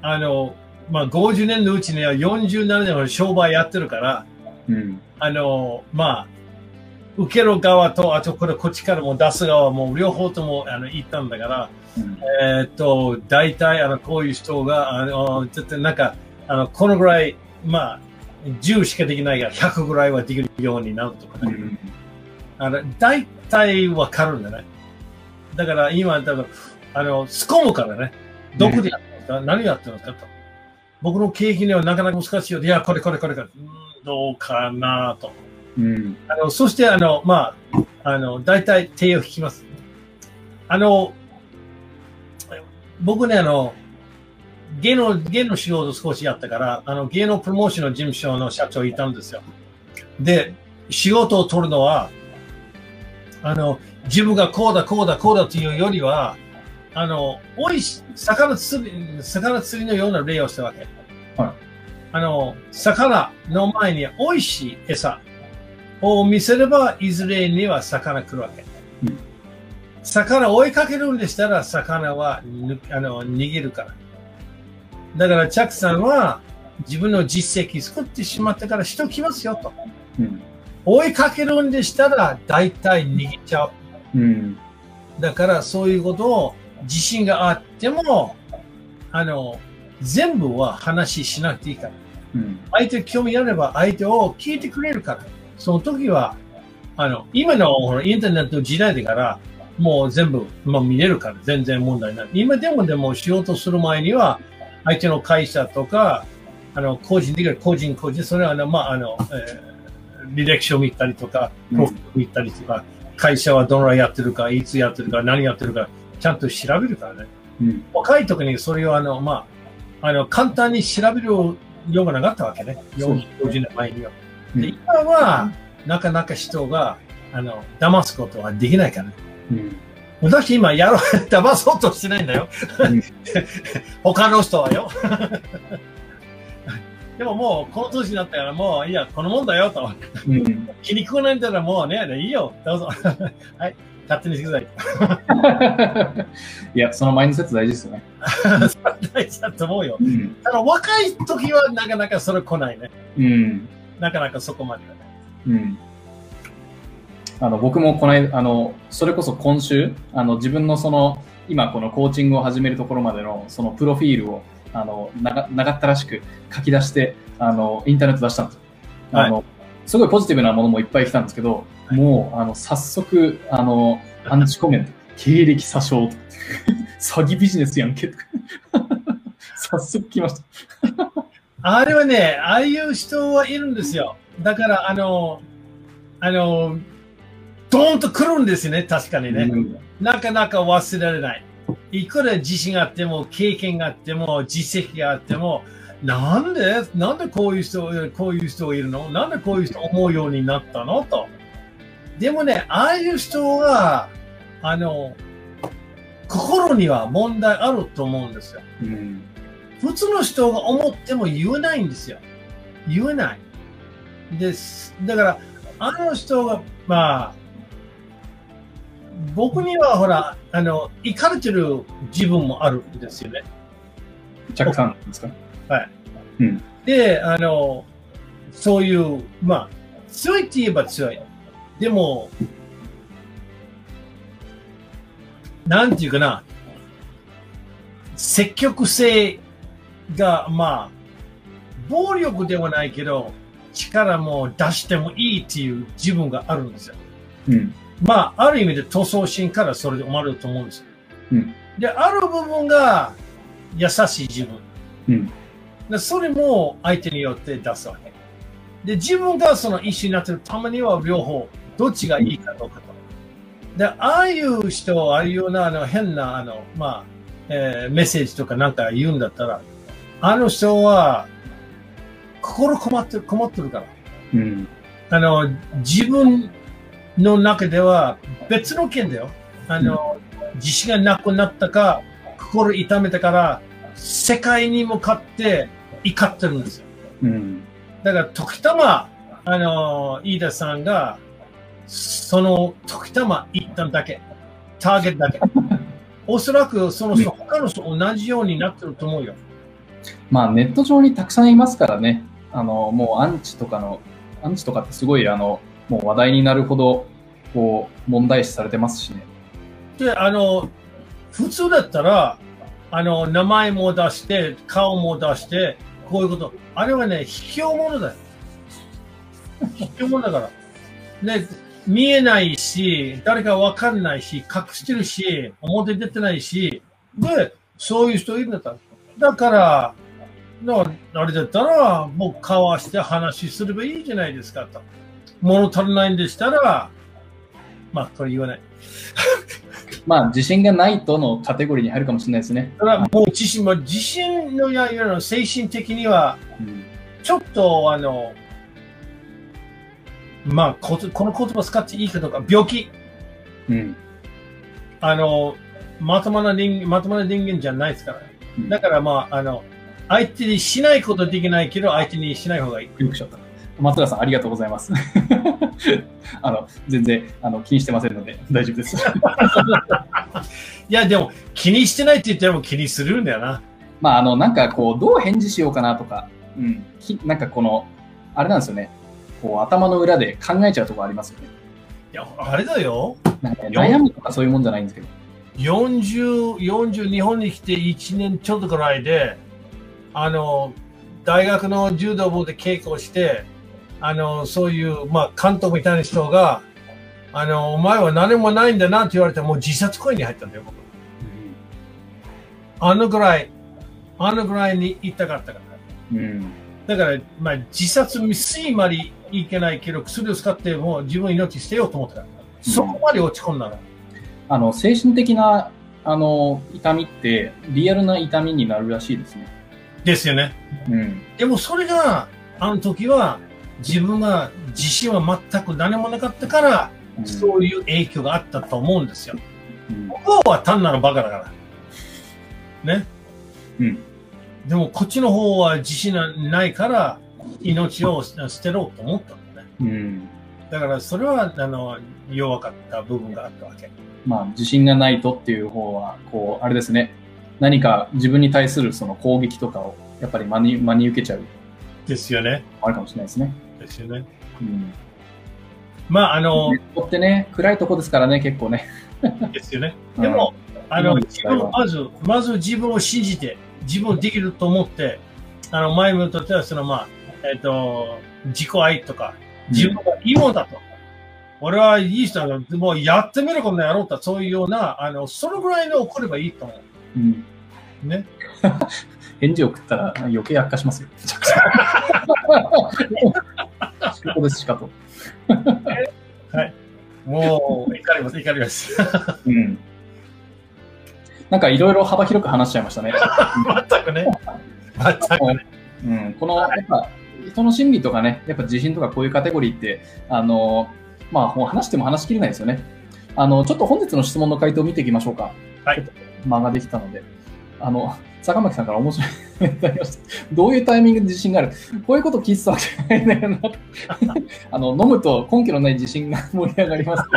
あの、まあ、50年のうちには47年は商売やってるから、うん。あの、まあ、受ける側と、あとこれこっちからも出す側も両方ともあの言ったんだから、うん。えっと、大体あの、こういう人が、あの、ちょっとなんか、あの、このぐらい、まあ、10しかできないが100ぐらいはできるようになるとかね。うん。あの、大体わかるんだね。だから今、だから、あの、すこむからね。どこでやってるんですか、何やってるんですか？と。僕の経験ではなかなか難しいよ。いや、これこれこれこれ。うんどうかなと。うん。あの、そして、あの、まあ、あの、大体手を引きます。あの、僕ね、あの、芸能、芸能仕事少しやったから、あの、芸能プロモーションの事務所の社長いたんですよ。で、仕事を取るのは、あの、自分がこうだ、こうだ、こうだというよりは、あの、おいし、魚釣り、魚釣りのような例をしたわけ。はいあの、魚の前に美味しい餌を見せれば、いずれには魚来るわけ。うん魚追いかけるんでしたら、魚はぬあの逃げるから。だから、チャックさんは自分の実績作ってしまってから人来ますよと。うん。追いかけるんでしたら、大体逃げちゃう。うん。だから、そういうことを自信があっても、あの、全部は話しなくていいから。うん。相手興味あれば相手を聞いてくれるから。その時は、あの、今のインターネット時代だから、もう全部、まあ、見れるから全然問題ない。今でもでも仕事する前には、相手の会社とか、あの、個人的な個人個人、それはあの、まあ、あの、えー履歴書見たりとか、うんプロフィール見たりとか、会社はどのぐらいやってるか、いつやってるか、何やってるか、ちゃんと調べるからね。うん。若い時にそれをあの、まあ、あの、簡単に調べるようがなかったわけね。そう40年前には。うんで、今は、なかなか人が、あの、騙すことはできないからね。うん。私今やろう、騙そうとしてないんだようん。他の人はよ。でももう、この年になったからもう、いや、このもんだよと。うん。気に食わないんだらもうね、いいよ、どうぞ。はい、勝手にしてください。いや、そのマインドセット大事ですよね。大事だと思うよ。うん。ただ若い時はなかなかそれ来ないね。うん。なかなかそこまではね。うん。あの、僕もこの間、あの、それこそ今週、あの、自分のその、今このコーチングを始めるところまでの、そのプロフィールを、あの、長長ったらしく書き出して、あの、インターネット出したんですよ。あの、すごいポジティブなものもいっぱい来たんですけど、もう、あの、早速、あの、アンチコメント、経歴詐称とか、詐欺ビジネスやんけとか、早速来ました。あれはね、ああいう人はいるんですよ。だから、あの、あの、ドーンと来るんですよね、確かにね。うんなかなか忘れられない。いくら自信があっても、経験があっても、実績があっても、なんで、なんでこういう人、こういう人がいるの？なんでこういう人思うようになったの？と。でもね、ああいう人は、あの、心には問題あると思うんですよ。うん。普通の人が思っても言えないんですよ。言えない。です。だから、あの人が、まあ、僕にはほら、あの、行かれてる自分もあるんですよね。チャックさんですか？で、あの、そういう、まあ、強いって言えば強い。でも、なんていうかな、積極性が、まあ、暴力ではないけど、力も出してもいいっていう自分があるんですよ。うん。まあ、ある意味で闘争心からそれで生まれると思うんですよ。うん。で、ある部分が優しい自分。うん。でそれも相手によって出すわけ。で、自分がその一緒になってるためには両方、どっちがいいかどうかと。で、ああいう人、ああいうようなあの変な、あの、まあ、えーメッセージとかなんか言うんだったら、あの人は、心困ってる、困ってるから。うん。あの、自分の中では別の件だよ。あの、自信がなくなったか、心痛めたから、世界に向かって怒ってるんですよ。うん。だから、時たま、あの、飯田さんが、その時たま一旦だけ、ターゲットだけ。おそらく、その人、他の人同じようになってると思うよ。まあ、ネット上にたくさんいますからね。あの、もうアンチとかの、アンチとかってすごい、あの、もう話題になるほど、こう、問題視されてますしね。で、あの、普通だったら、あの、名前も出して、顔も出して、こういうこと。あれはね、卑怯者だよ。卑怯者だから。ね、見えないし、誰かわかんないし、隠してるし、表出てないし、で、そういう人いるんだったら。だから、だあれだったら、僕交わして話すればいいじゃないですかと。物足りないんでしたら、まあ、これ言わない。まあ、自信がないとのカテゴリーに入るかもしれないですね。ただもう自信も自信のややの精神的にはうん。ちょっとあのまあここの言葉使っていいかどうか病気うん。あのまともな人間まともな人間じゃないですからうんだからまああの相手にしないことできないけど相手にしない方がいいよくしちゃった。松浦さん、ありがとうございます。あの、全然、あの、気にしてませんので、大丈夫です。いやでも気にしてないって言っても気にするんだよなまあ、あの、なんかこう、どう返事しようかなとか、うん。きなんかこの、あれなんですよね。こう、頭の裏で考えちゃうところありますよね。いやあれだよなんかね悩むとかそういうもんじゃないんですけど。40、40日本に来て1年ちょっとぐらいで、あの、大学の柔道部で稽古をして、あの、そういう、まあ、監督みたいな人が、あの、お前は何もないんだなって言われて、もう自殺行為に入ったんだよ、僕。あのぐらい、あのぐらいに行ったかったから。うん。だから、まあ、自殺未遂までいけないけど、薬を使ってもう自分の命捨てようと思ってた。そこまで落ち込んだら。あの、精神的な、あの、痛みって、リアルな痛みになるらしいですね。ですよね。うん。でもそれが、あの時は、自分が自信は全く何もなかったから、うんそういう影響があったと思うんですよ。うん向こうは単なるバカだから。ね。うん。でもこっちの方は自信がないから、命を捨てろうと思ったんだね。うん。だからそれは、あの、弱かった部分があったわけ。まあ、自信がないとっていう方は、こう、あれですね。何か自分に対するその攻撃とかを、やっぱり真に、真に受けちゃう、ですよね。あるかもしれないですね。ですよね。うん。まあ、あのネ、ットってね、暗いとこですからね、結構ね。ですよね。うんでも、あの、今の自分、まず、まず自分を信じて、自分できると思って、あの、前もとっては、その、まあ、えっ、と、自己愛とか、自分がいいもんだと。俺はいい人だと、もうやってみるこんなやろうと、そういうような、あの、そのぐらいの怒ればいいと思うん。う。ね。返事を送ったら余計悪化しますよ。仕事です、しかと。もう、怒ります、怒ります。うん。なんかいろいろ幅広く話しちゃいましたね。全くね。全くね。うん、この、やっぱ、人の心理とかね、やっぱ自信とかこういうカテゴリーって、あの、まあ、もう話しても話しきれないですよね。あの、ちょっと本日の質問の回答を見ていきましょうか。はい間ができたので。あの、坂巻さんから面白い。どういうタイミングで自信がある？こういうこと聞いてたわけないんだよな。あの、飲むと根拠のない自信が盛り上がります。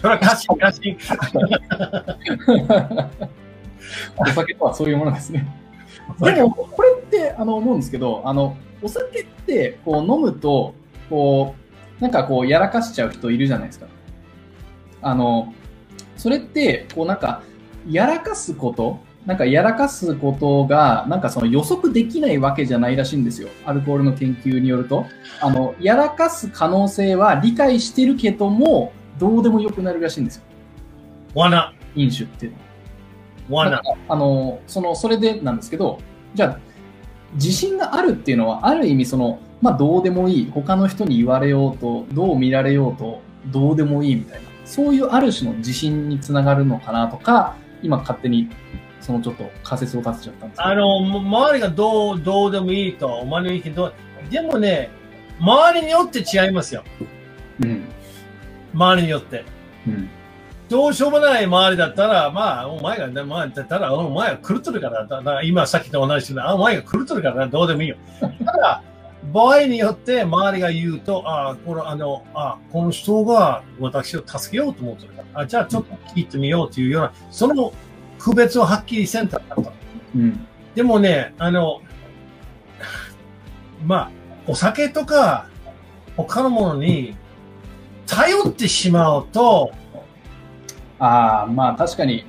それは過信、過信。お酒とはそういうものですね。でも、これって、あの、思うんですけど、あの、お酒ってこう飲むと、こう、なんかこうやらかしちゃう人いるじゃないですか。あの、それって、こうなんか、やらかすこと、なんかやらかすことが、なんかその予測できないわけじゃないらしいんですよ。アルコールの研究によると。あの、やらかす可能性は理解してるけども、どうでもよくなるらしいんですよ。罠、飲酒っていうのは。罠あの、その、それでなんですけど、じゃあ、自信があるっていうのは、ある意味その、まあ、どうでもいい。他の人に言われようと、どう見られようと、どうでもいいみたいな。そういうある種の自信につながるのかなとか、今勝手に、そのちょっと仮説を立てちゃったんです。あの、も周りがどう、どうでもいいと思われるけど、でもね、周りによって違いますよ。うん。周りによって。うん。どうしようもない周りだったら、まあ、お前が、まあ、だったら、お前が狂っとるから、だだから今さっきと同じで、あ、お前が狂っとるから、どうでもいいよ。ただ、場合によって周りが言うと、あ、この、あの、あ、この人が私を助けようと思ってるから、あ、じゃあちょっと聞いてみようというような、その区別をはっきりせんとだと。うん。でもね、あの、まあ、お酒とか他のものに頼ってしまうと、ああ、まあ確かに、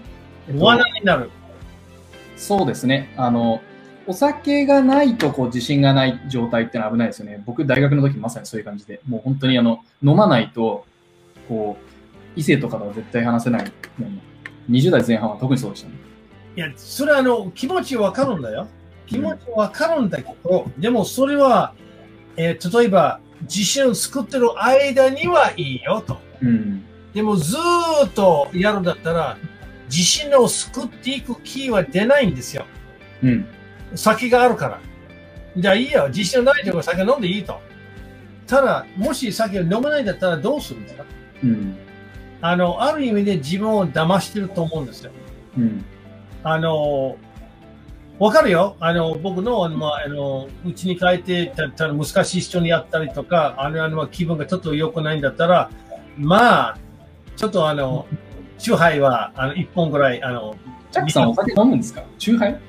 えっと罠になる。そうですね。あの、お酒がないとこう自信がない状態ってのは危ないですよね。僕、大学の時まさにそういう感じで、もう本当にあの、飲まないと、こう、異性とかとは絶対話せない。もう20代前半は特にそうでしたね。いや、それはあの、気持ちわかるんだよ。気持ちわかるんだけど、でもそれは、えー例えば、自信を作ってる間にはいいよと。うん。でもずーっとやるんだったら、自信を救っていく気は出ないんですよ。うん。酒があるから。じゃあいいよ。自信ないとこ酒飲んでいいと。ただ、もし酒を飲めないんだったらどうするんですかうん。あの、ある意味で自分を騙してると思うんですよ。うん。あの、わかるよ。あの、僕の、あの、まあ、あの、うちに帰って、た、た難しい人にやったりとか、あの、あの、まあ気分がちょっと良くないんだったら、まあ、ちょっとあの、チューハイは、あの、一本ぐらい、あの、チャックさんお酒飲むんですか？チューハイ？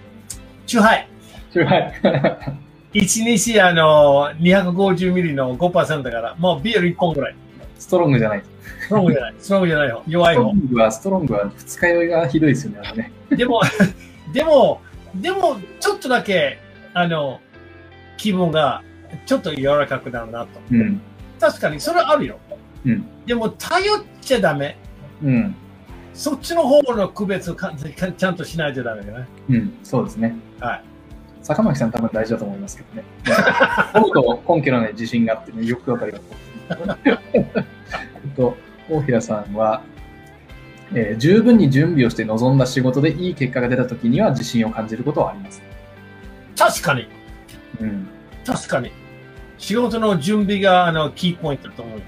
チューハイ。チューハイ。一日、あの、250ミリの5%だから、もうビール一本ぐらい。ストロングじゃない。ストロングじゃない。ストロングじゃないよ。弱スい方。トロングは、ストロングは二日酔いがひどいですよね、あのね。でも、でも、でも、ちょっとだけ、あの、気分が、ちょっと柔らかくなるなと。うん。確かに、それはあるよ。うん。でも、頼っちゃダメ。うん。そっちの方の区別をちゃんとしないとダメだね。うん。そうですね。はい。坂巻さん多分大事だと思いますけどね。根拠、根拠のない自信があってね、よくわかります。えっと、大平さんは、えー十分に準備をして臨んだ仕事でいい結果が出た時には自信を感じることはあります。確かに、うん。確かに。仕事の準備が、あの、キーポイントだと思う。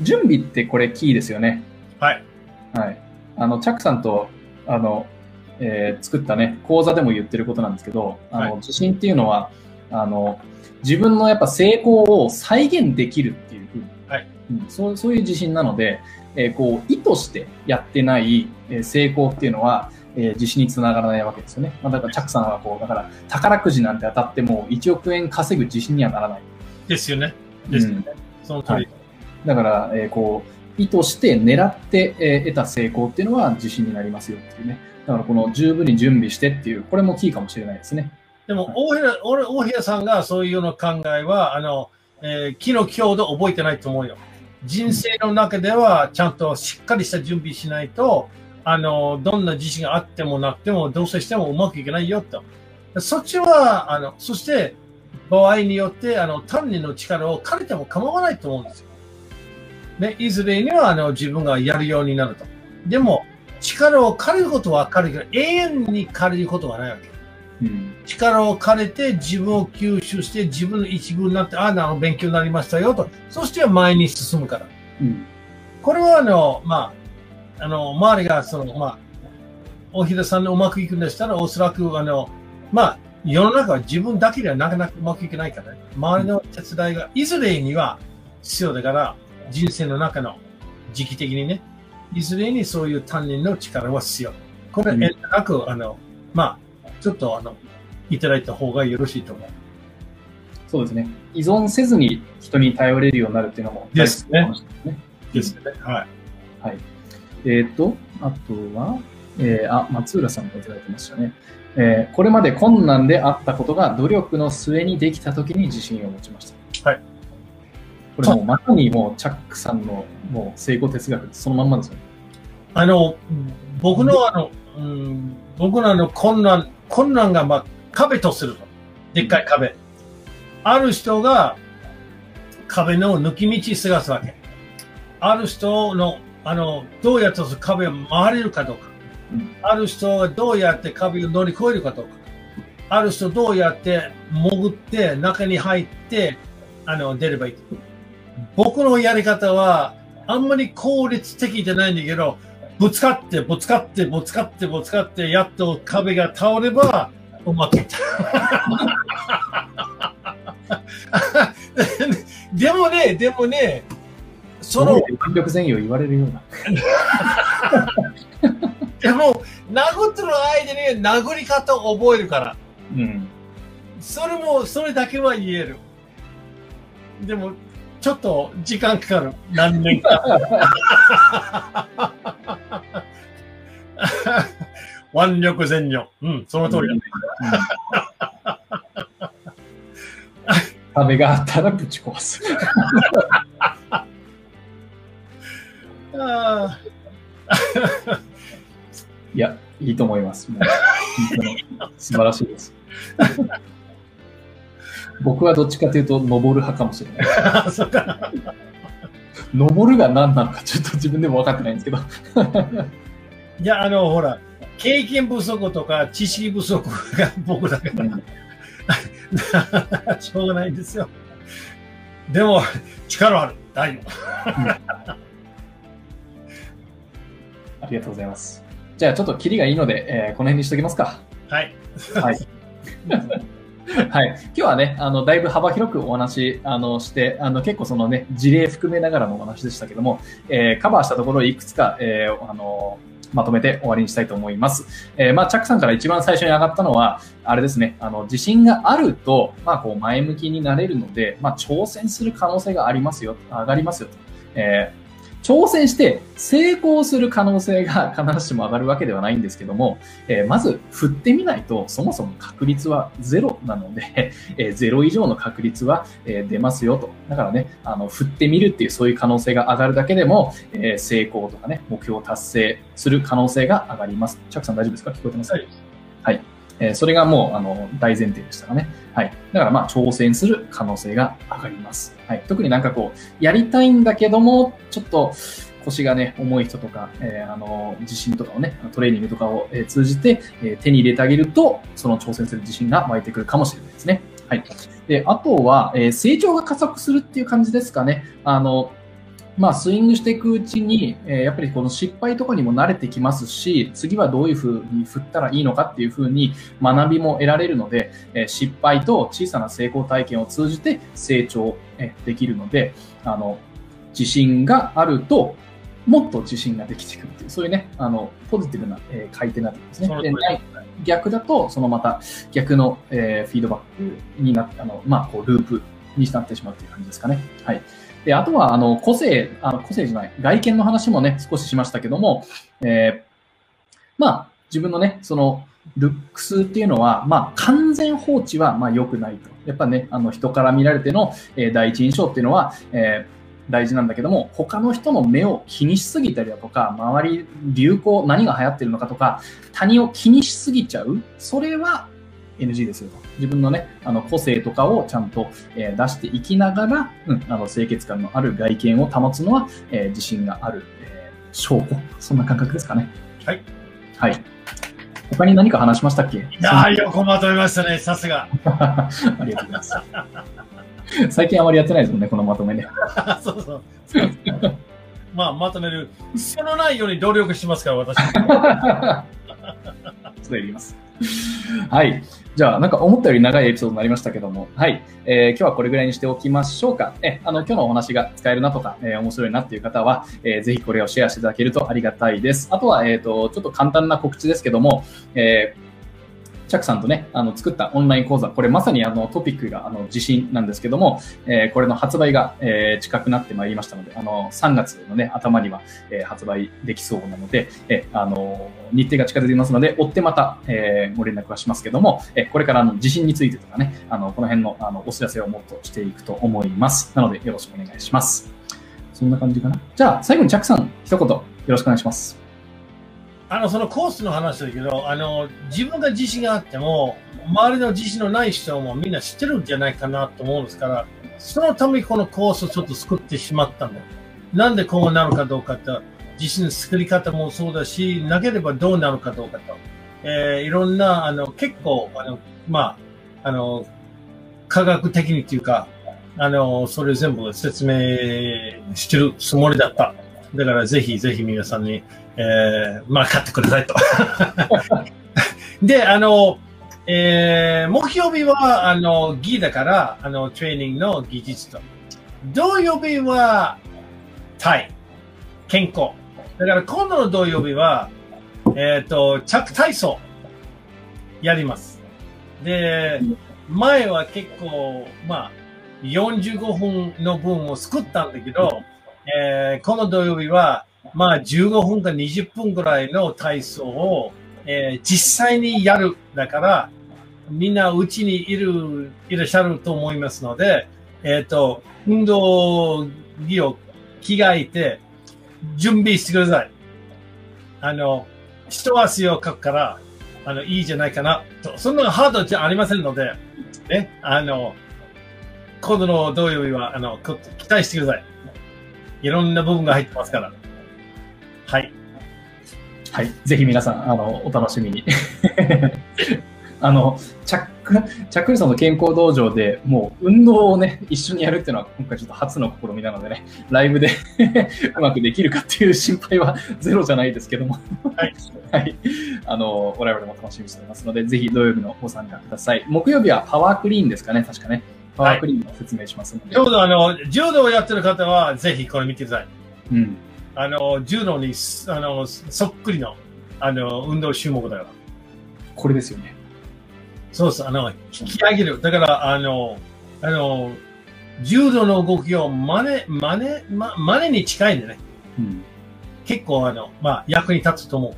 準備ってこれキーですよね。はい。はい。あの、チャックさんと、あの、えー作ったね、講座でも言ってることなんですけど、あの、はい自信っていうのは、あの、自分のやっぱ成功を再現できるっていうふうに、はいうんそうそういう自信なので、えーこう、意図してやってない、えー成功っていうのは、えー自信につながらないわけですよね。まあ、だから、チャックさんはこう、だから、宝くじなんて当たっても1億円稼ぐ自信にはならない。ですよね。ですよね。その通り。はいだから、えーこう、意図して狙って、えー得た成功っていうのは自信になりますよっていうね。だからこの十分に準備してっていう、これもキーかもしれないですね。でも、大平、俺大平さんがそういうような考えは、あの、えー、気の強度覚えてないと思うよ。人生の中では、ちゃんとしっかりした準備しないと、あの、どんな自信があってもなくても、どうせしてもうまくいけないよと。そっちは、あの、そして、場合によって、あの、単人の力を借りても構わないと思うんですよ。ね、いずれには、あの、自分がやるようになると。でも、力を借りることは借りるけど、永遠に借りることはないわけ。うん。力を借りて自分を吸収して自分の一部になって、ああ、なる勉強になりましたよと。そして前に進むから。うん。これはあの、まあ、あの、周りがその、まあ、大平さんのうまくいくんでしたら、おそらくあの、まあ、世の中は自分だけではなかなかうまくいけないからね。周りの手伝いがいずれには必要だから、人生の中の時期的にね、いずれにそういう担任の力は必要。これ、うん遠慮なく、あの、まあ、ちょっとあの、いただいた方がよろしいと思う。そうですね。依存せずに人に頼れるようになるっていうのもですねですね。ですね。はい。はい。えっ、と、あとは、えーあ、松浦さんがいただいてましたね。えーこれまで困難であったことが努力の末にできたときに自信を持ちました。はい。これもうまさにもうチャックさんのもう成功哲学そのまんまですよね。あの、僕のあの、うん、僕のあの困難、困難がまあ壁とすると。でっかい壁。ある人が壁の抜き道探すわけ。ある人の、あの、どうやって壁を回れるかどうか。うんある人がどうやって壁を乗り越えるかどうか。ある人どうやって潜って中に入って、あの、出ればいい。僕のやり方は、あんまり効率的じゃないんだけど、ぶつかって、ぶつかって、ぶつかって、ぶつかって、やっと壁が倒れば、うまくいった。でもね、でもね、その、権力善意を言われるような。でも、殴ってる間に殴り方を覚えるから。うん。それも、それだけは言える。でも、ちょっと時間かかる。何年か。腕力全如。うん、その通りだ。うん。壁があったらぶち壊す。あいや、いいと思います。素晴らしいです。僕はどっちかというと、登る派かもしれない。あ、そうか。登るが何なのかちょっと自分でも分かってないんですけど。いや、あの、ほら、経験不足とか知識不足が僕だから、しょうがないんですよ。でも、力ある。大丈ありがとうございます。じゃあちょっとキリがいいので、えーこの辺にしときますか。夫。はい。はい。はい、今日はね、あのだいぶ幅広くお話あのしてあの、結構そのね、事例含めながらのお話でしたけども、えーカバーしたところをいくつか、えーあのまとめて終わりにしたいと思います。えーまあ、チャックさんから一番最初に上がったのは、あれですね、あの自信があると、まあ、こう前向きになれるので、まあ、挑戦する可能性がありますよ、上がりますよと。えー挑戦して成功する可能性が必ずしも上がるわけではないんですけども、えーまず振ってみないとそもそも確率はゼロなので、えーゼロ以上の確率は、えー出ますよと。だからね、あの振ってみるっていうそういう可能性が上がるだけでも、えー成功とかね、目標を達成する可能性が上がります。チャックさん大丈夫ですか？聞こえてます？かはいはい。えーそれがもうあの大前提でしたかね。はい。だからまあ挑戦する可能性が上がります。はい。特になんかこう、やりたいんだけども、ちょっと腰がね、重い人とか、えーあの、自信とかをね、トレーニングとかを、通じて、え手に入れてあげると、その挑戦する自信が湧いてくるかもしれないですね。はい。で、あとは、えー成長が加速するっていう感じですかね。あの、まあ、スイングしていくうちに、えーやっぱりこの失敗とかにも慣れてきますし、次はどういうふうに振ったらいいのかっていうふうに学びも得られるので、えー失敗と小さな成功体験を通じて成長えーできるので、あの、自信があると、もっと自信ができてくるっていう、そういうね、あの、ポジティブな、えー回転になってますね。逆だと、そのまた逆の、えーフィードバックになって、あの、まあ、こう、ループになってしまうっていう感じですかね。はい。で、あとは、あの、個性、あの、個性じゃない、外見の話もね、少ししましたけども、えーまあ、自分のね、その、ルックスっていうのは、まあ、完全放置は、まあ、良くないと。やっぱね、あの、人から見られての、えー第一印象っていうのは、えー大事なんだけども、他の人の目を気にしすぎたりだとか、周り、流行、何が流行ってるのかとか、他人を気にしすぎちゃう、それは NG ですよと。自分のね、あの個性とかをちゃんと、えー出していきながら、うん、あの清潔感のある外見を保つのは、えー自信がある、えー証拠。そんな感覚ですかね。はい。はい。他に何か話しましたっけ？いやー、よくまとめましたね、さすが。ありがとうございます。最近あまりやってないですもんね、このまとめね。そうそう。まあ、まとめる。必要のないように努力しますから、私。それやります。はい。じゃあ、なんか思ったより長いエピソードになりましたけども、はい。えー今日はこれぐらいにしておきましょうか。え、あの、今日のお話が使えるなとか、えー面白いなっていう方は、えーぜひこれをシェアしていただけるとありがたいです。あとは、えっ、と、ちょっと簡単な告知ですけども、えーチャックさんとね、あの、作ったオンライン講座、これまさにあの、トピックがあの、地震なんですけども、えー、これの発売が、えー、近くなってまいりましたので、あの、3月のね、頭には、えー、発売できそうなので、えー、あの、日程が近づいていますので、追ってまた、えー、ご連絡はしますけども、えー、これからあの、地震についてとかね、あの、この辺の、あの、お知らせをもっとしていくと思います。なので、よろしくお願いします。そんな感じかな。じゃあ、最後にチャックさん、一言、よろしくお願いします。あの、そのコースの話だけど、あの、自分が自信があっても、周りの自信のない人もみんな知ってるんじゃないかなと思うんですから、そのためにこのコースをちょっと作ってしまったんだ。なんでこうなるかどうかと、自信の作り方もそうだし、なければどうなるかどうかと。えー、いろんな、あの、結構、あの、まあ、あの、科学的にっていうか、あの、それ全部説明してるつもりだった。だからぜひぜひ皆さんに、えー、まあ買ってくださいと。で、あの、えー、木曜日は、あの、ギだから、あの、トレーニングの技術と。土曜日は、タイ。健康。だから今度の土曜日は、えっ、ー、と、着体操。やります。で、前は結構、まあ、45分の分を作ったんだけど、えー、この土曜日は、まあ15分か20分ぐらいの体操を、えー、実際にやる。だから、みんなうちにいる、いらっしゃると思いますので、えっ、ー、と、運動着を着替えて、準備してください。あの、一汗をかくから、あの、いいじゃないかな、と。そんなハードじゃありませんので、ね、あの、今度の土曜日は、あの、期待してください。いろんな部分が入ってますから。はい。はい。ぜひ皆さん、あの、お楽しみに。あの、チャック、チャックリソンの健康道場でもう運動をね、一緒にやるっていうのは今回ちょっと初の試みなのでね、ライブで うまくできるかっていう心配はゼロじゃないですけどもはい。はい。あの、我々も楽しみにしておりますので、ぜひ土曜日のご参加ください。木曜日はパワークリーンですかね、確かね。パワークリーンを説明しますので。ちょうどあの、柔道をやってる方は、ぜひこれ見てください。うん。あの、柔道に、あの、そっくりの、あの、運動種目だから。これですよね。そうそう、あの、引き上げる。だから、あの、あの、柔道の動きを真似、真似、ま、真似に近いんでね。うん。結構、あの、まあ、役に立つと思う。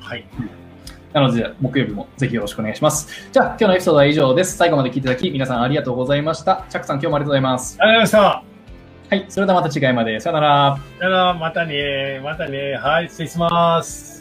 はい。うんなので、木曜日もぜひよろしくお願いします。じゃあ、今日のエピソードは以上です。最後まで聞いていただき、皆さんありがとうございました。チャックさん、今日もありがとうございます。ありがとうございました。はい、それではまた次回まで。さよなら。さよなら、またね。またね。はい、失礼します。